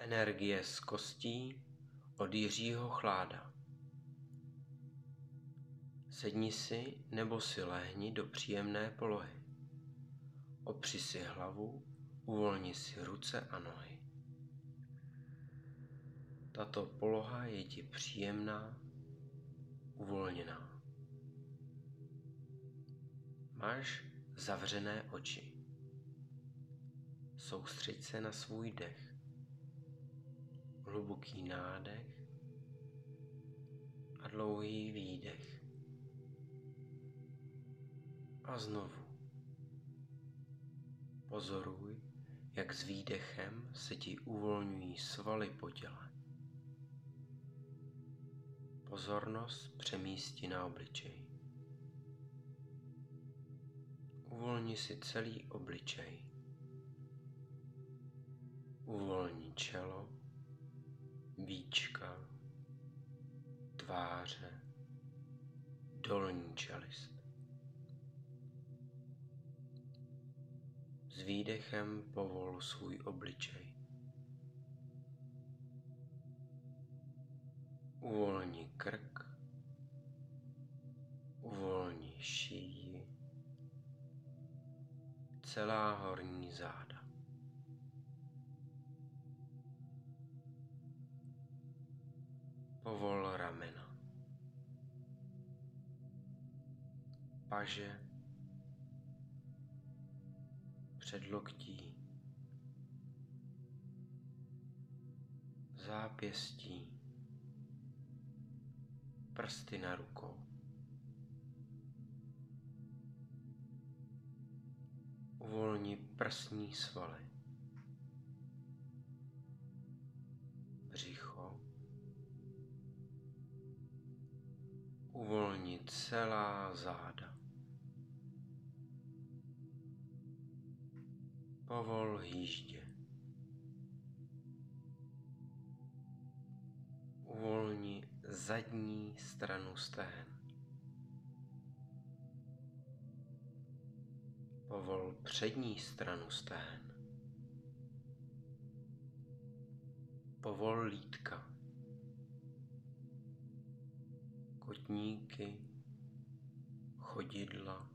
Energie z kostí od Jiřího Chláda Sedni si nebo si lehni do příjemné polohy. Opři si hlavu, uvolni si ruce a nohy. Tato poloha je ti příjemná, uvolněná. Máš zavřené oči. Soustřeď se na svůj dech. Hluboký nádech a dlouhý výdech. A znovu. Pozoruj, jak s výdechem se ti uvolňují svaly po těle. Pozornost přemísti na obličej. Uvolni si celý obličej. Uvolni čelo, víčka, tváře, dolní čelist. S výdechem povol svůj obličej. Uvolni krk, uvolni šíji, celá paže, předloktí, zápěstí, prsty na rukou. Uvolni prsní svaly. Břicho. Uvolni celá záda. Povol jíždě. Uvolni zadní stranu stehen. Povol přední stranu stehen. Povol lítka. Kotníky, chodidla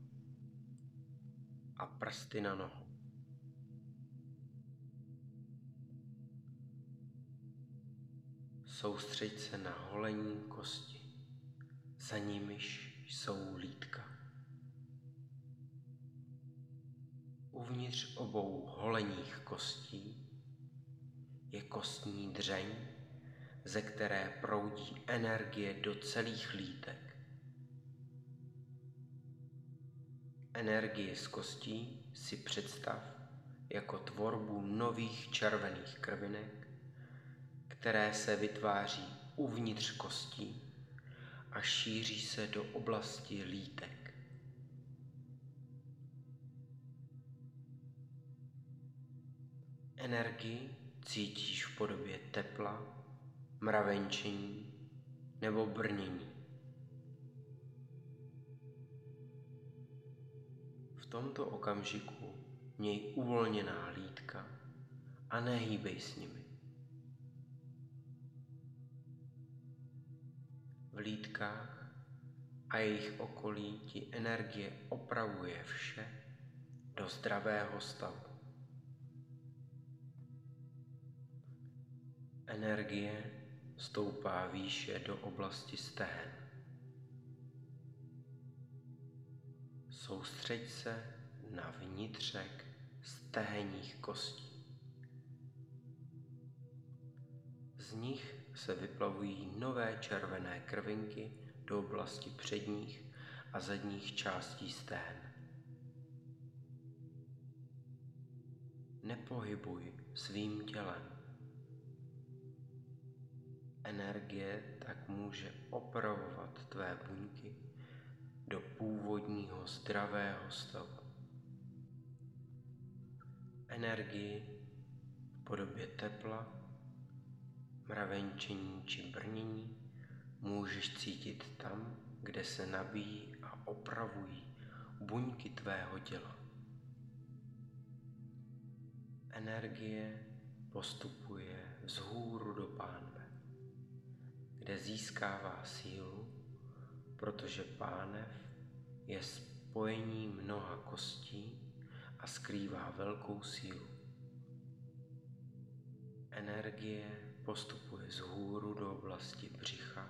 a prsty na nohu. Soustřeď se na holení kosti, za nimiž jsou lítka. Uvnitř obou holeních kostí je kostní dřeň, ze které proudí energie do celých lítek. Energie z kostí si představ jako tvorbu nových červených krvinek, které se vytváří uvnitř kostí a šíří se do oblasti lítek. Energii cítíš v podobě tepla, mravenčení nebo brnění. V tomto okamžiku měj uvolněná lítka a nehýbej s nimi. V lítkách a jejich okolí ti energie opravuje vše do zdravého stavu. Energie stoupá výše do oblasti stehen. Soustřeď se na vnitřek stehenních kostí. Nich se vyplavují nové červené krvinky do oblasti předních a zadních částí stehen. Nepohybuj svým tělem. Energie tak může opravovat tvé buňky do původního zdravého stavu. Energii v podobě tepla mravenčení či brnění můžeš cítit tam, kde se nabíjí a opravují buňky tvého těla. Energie postupuje vzhůru do pánve, kde získává sílu, protože pánev je spojení mnoha kostí a skrývá velkou sílu. Energie postupuje z hůru do oblasti břicha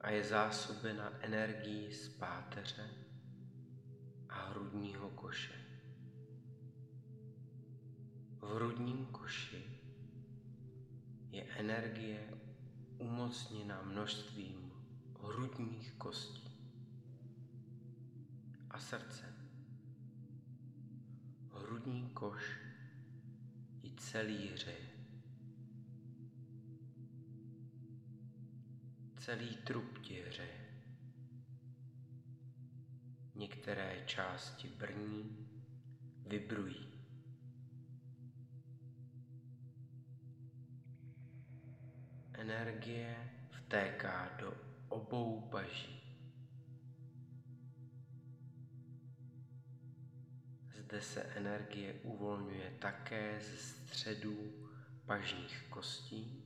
a je zásobena energií z páteře a hrudního koše. V hrudním koši je energie umocněna množstvím hrudních kostí a srdce. Hrudní koš i celý hřeje. Celý trup hřeje. Některé části brní, vibrují. Energie vtéká do obou paží. Zde se energie uvolňuje také ze středů pažních kostí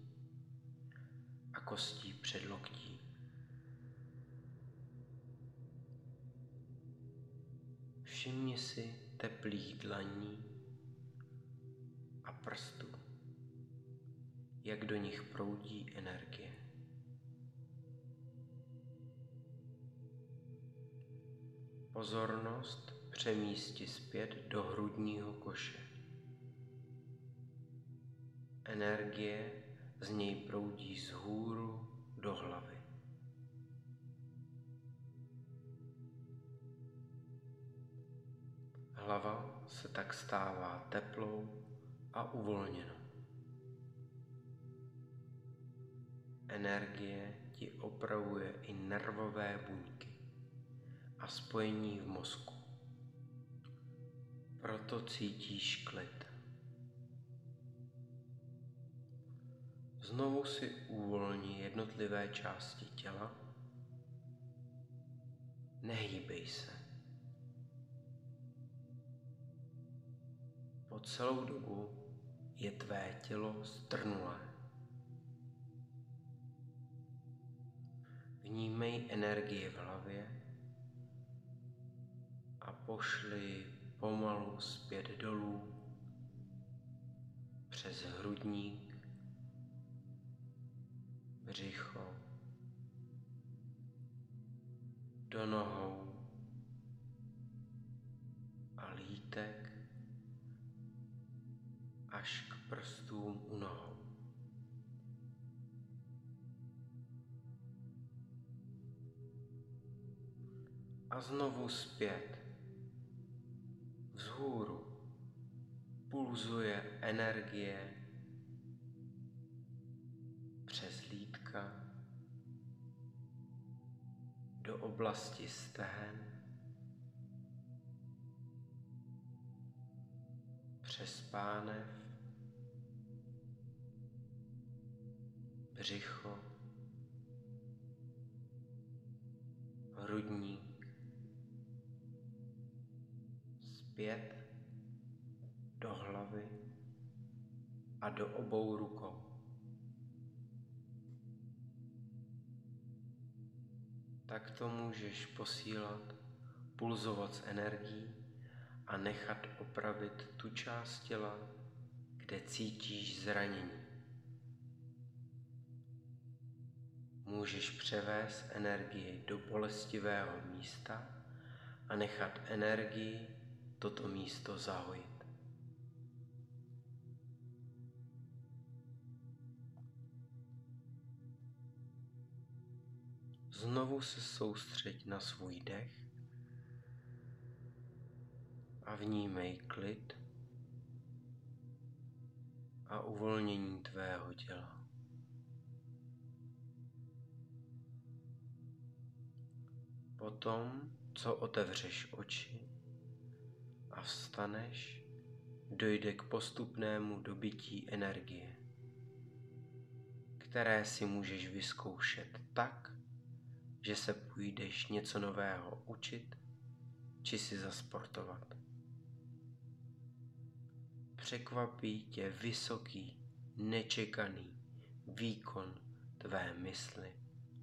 kostí předloktí. Všimni si teplých dlaní a prstů, jak do nich proudí energie. Pozornost přemísti zpět do hrudního koše. Energie z něj proudí z hůru do hlavy. Hlava se tak stává teplou a uvolněnou. Energie ti opravuje i nervové buňky a spojení v mozku. Proto cítíš klid. Znovu si uvolni jednotlivé části těla. Nehýbej se. Po celou dobu je tvé tělo strnulé. Vnímej energii v hlavě a pošli pomalu zpět dolů přes hrudník, břicho, do nohou a lítek až k prstům u nohou. A znovu zpět vzhůru pulzuje energie lítka do oblasti stehen, přes pánev, břicho, hrudník, zpět. Do hlavy. A do obou rukou. Tak to můžeš posílat, pulzovat s energií a nechat opravit tu část těla, kde cítíš zranění. Můžeš převést energii do bolestivého místa a nechat energii toto místo zahojit. Znovu se soustřeď na svůj dech a vnímej klid a uvolnění tvého těla. Potom, co otevřeš oči, a vstaneš, dojde k postupnému dobytí energie, které si můžeš vyzkoušet tak, že se půjdeš něco nového učit či si zasportovat. Překvapí tě vysoký, nečekaný výkon tvé mysli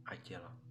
a těla.